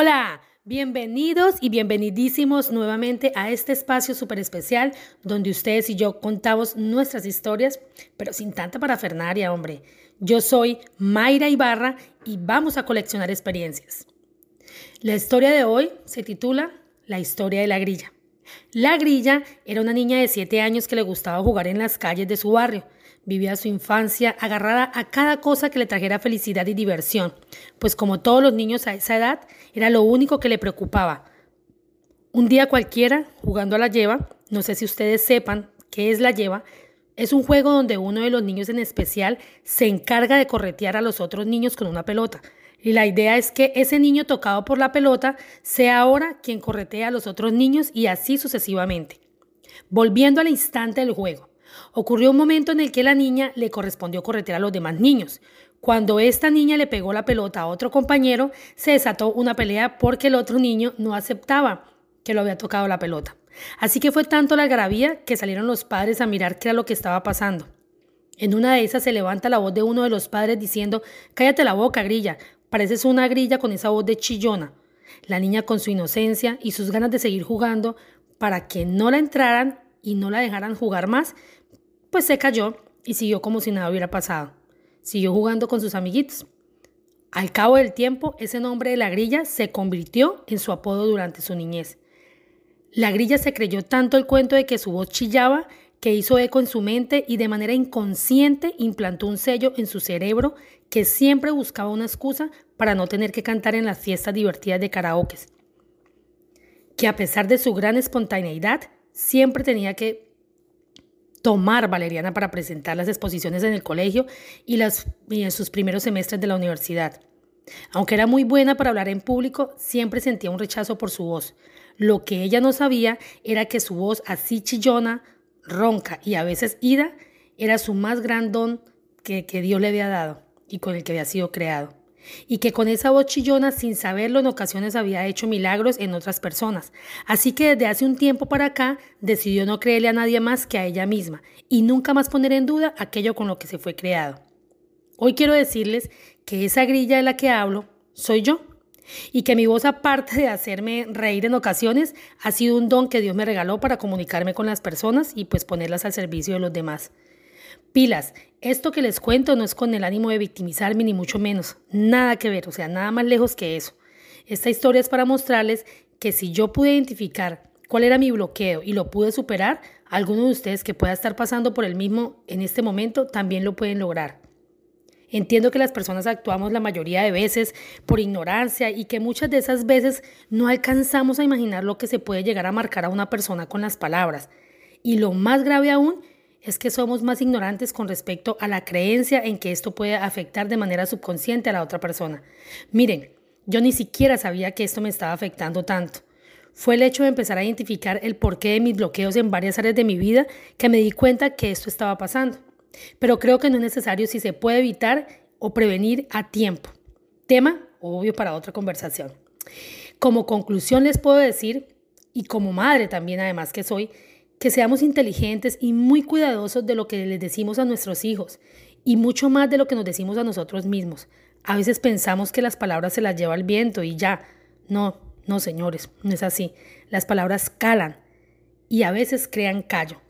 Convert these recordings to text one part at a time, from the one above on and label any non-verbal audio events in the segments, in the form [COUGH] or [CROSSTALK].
Hola, bienvenidos y bienvenidísimos nuevamente a este espacio súper especial donde ustedes y yo contamos nuestras historias, pero sin tanta parafernaria, hombre. Yo soy Mayra Ibarra y vamos a coleccionar experiencias. La historia de hoy se titula La historia de la grilla. La grilla era una niña de 7 años que le gustaba jugar en las calles de su barrio. Vivía su infancia agarrada a cada cosa que le trajera felicidad y diversión, pues como todos los niños a esa edad, era lo único que le preocupaba. Un día cualquiera, jugando a la lleva, no sé si ustedes sepan qué es la lleva, es un juego donde uno de los niños en especial se encarga de corretear a los otros niños con una pelota. Y la idea es que ese niño tocado por la pelota sea ahora quien corretea a los otros niños y así sucesivamente. Volviendo al instante del juego. Ocurrió un momento en el que la niña le correspondió corretear a los demás niños. Cuando esta niña le pegó la pelota a otro compañero, se desató una pelea porque el otro niño no aceptaba que lo había tocado la pelota. Así que fue tanto la agravía que salieron los padres a mirar qué era lo que estaba pasando. En una de esas se levanta la voz de uno de los padres diciendo, Cállate la boca, grilla, pareces una grilla con esa voz de chillona. La niña con su inocencia y sus ganas de seguir jugando, para que no la entraran y no la dejaran jugar más, pues se cayó y siguió como si nada hubiera pasado. Siguió jugando con sus amiguitos. Al cabo del tiempo, ese nombre de la grilla se convirtió en su apodo durante su niñez. La grilla se creyó tanto el cuento de que su voz chillaba que hizo eco en su mente y de manera inconsciente implantó un sello en su cerebro que siempre buscaba una excusa para no tener que cantar en las fiestas divertidas de karaoke. Que a pesar de su gran espontaneidad, siempre tenía que tomar valeriana para presentar las exposiciones en el colegio y, las, en sus primeros semestres de la universidad. Aunque era muy buena para hablar en público, siempre sentía un rechazo por su voz. Lo que ella no sabía era que su voz así chillona, ronca y a veces ida era su más gran don que, que Dios le había dado y con el que había sido creado y que con esa voz chillona, sin saberlo, en ocasiones había hecho milagros en otras personas. Así que desde hace un tiempo para acá decidió no creerle a nadie más que a ella misma y nunca más poner en duda aquello con lo que se fue creado. Hoy quiero decirles que esa grilla de la que hablo soy yo y que mi voz, aparte de hacerme reír en ocasiones, ha sido un don que Dios me regaló para comunicarme con las personas y pues ponerlas al servicio de los demás. Pilas, esto que les cuento no es con el ánimo de victimizarme ni mucho menos, nada que ver, o sea, nada más lejos que eso. Esta historia es para mostrarles que si yo pude identificar cuál era mi bloqueo y lo pude superar, alguno de ustedes que pueda estar pasando por el mismo en este momento también lo pueden lograr. Entiendo que las personas actuamos la mayoría de veces por ignorancia y que muchas de esas veces no alcanzamos a imaginar lo que se puede llegar a marcar a una persona con las palabras. Y lo más grave aún es que somos más ignorantes con respecto a la creencia en que esto puede afectar de manera subconsciente a la otra persona. Miren, yo ni siquiera sabía que esto me estaba afectando tanto. Fue el hecho de empezar a identificar el porqué de mis bloqueos en varias áreas de mi vida que me di cuenta que esto estaba pasando. Pero creo que no es necesario si se puede evitar o prevenir a tiempo. Tema obvio para otra conversación. Como conclusión les puedo decir, y como madre también además que soy, que seamos inteligentes y muy cuidadosos de lo que les decimos a nuestros hijos y mucho más de lo que nos decimos a nosotros mismos. A veces pensamos que las palabras se las lleva el viento y ya. No, no, señores, no es así. Las palabras calan y a veces crean callo.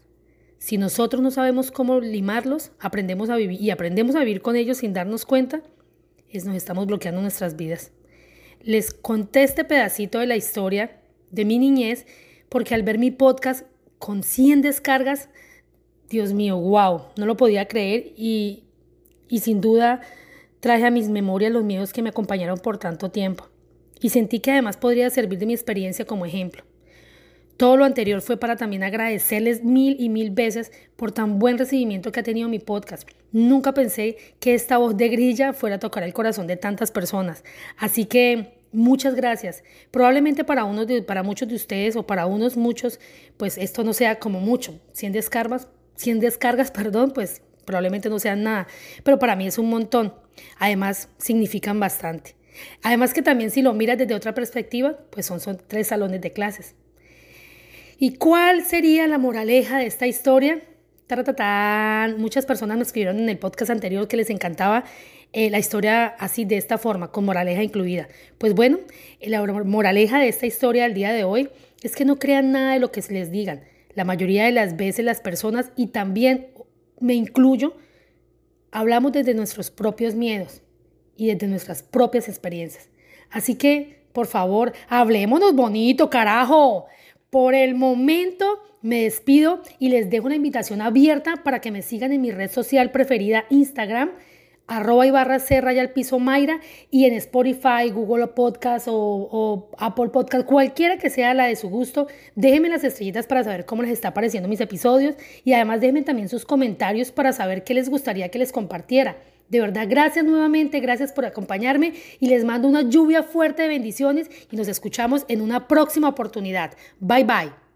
Si nosotros no sabemos cómo limarlos, aprendemos a vivir y aprendemos a vivir con ellos sin darnos cuenta, es nos estamos bloqueando nuestras vidas. Les conté este pedacito de la historia de mi niñez porque al ver mi podcast con 100 descargas, Dios mío, wow, no lo podía creer y, y sin duda traje a mis memorias los miedos que me acompañaron por tanto tiempo. Y sentí que además podría servir de mi experiencia como ejemplo. Todo lo anterior fue para también agradecerles mil y mil veces por tan buen recibimiento que ha tenido mi podcast. Nunca pensé que esta voz de grilla fuera a tocar el corazón de tantas personas. Así que Muchas gracias. Probablemente para unos para muchos de ustedes o para unos muchos, pues esto no sea como mucho. 100 descargas, 100 descargas, [LAUGHS] perdón, pues probablemente no sean nada, pero para mí es un montón. Además, significan bastante. Además que también si lo miras desde otra perspectiva, pues son, son tres salones de clases. ¿Y cuál sería la moraleja de esta historia? Muchas personas me escribieron en el podcast anterior que les encantaba eh, la historia así de esta forma, con moraleja incluida. Pues bueno, la moraleja de esta historia del día de hoy es que no crean nada de lo que se les digan. La mayoría de las veces las personas, y también me incluyo, hablamos desde nuestros propios miedos y desde nuestras propias experiencias. Así que, por favor, hablémonos bonito, carajo. Por el momento me despido y les dejo una invitación abierta para que me sigan en mi red social preferida, Instagram, arroba y barra serra y al piso Mayra y en Spotify, Google Podcast o, Apple Podcast, cualquiera que sea la de su gusto, déjenme las estrellitas para saber cómo les está pareciendo mis episodios y además déjenme también sus comentarios para saber qué les gustaría que les compartiera. De verdad, gracias nuevamente, gracias por acompañarme y les mando una lluvia fuerte de bendiciones y nos escuchamos en una próxima oportunidad. Bye bye.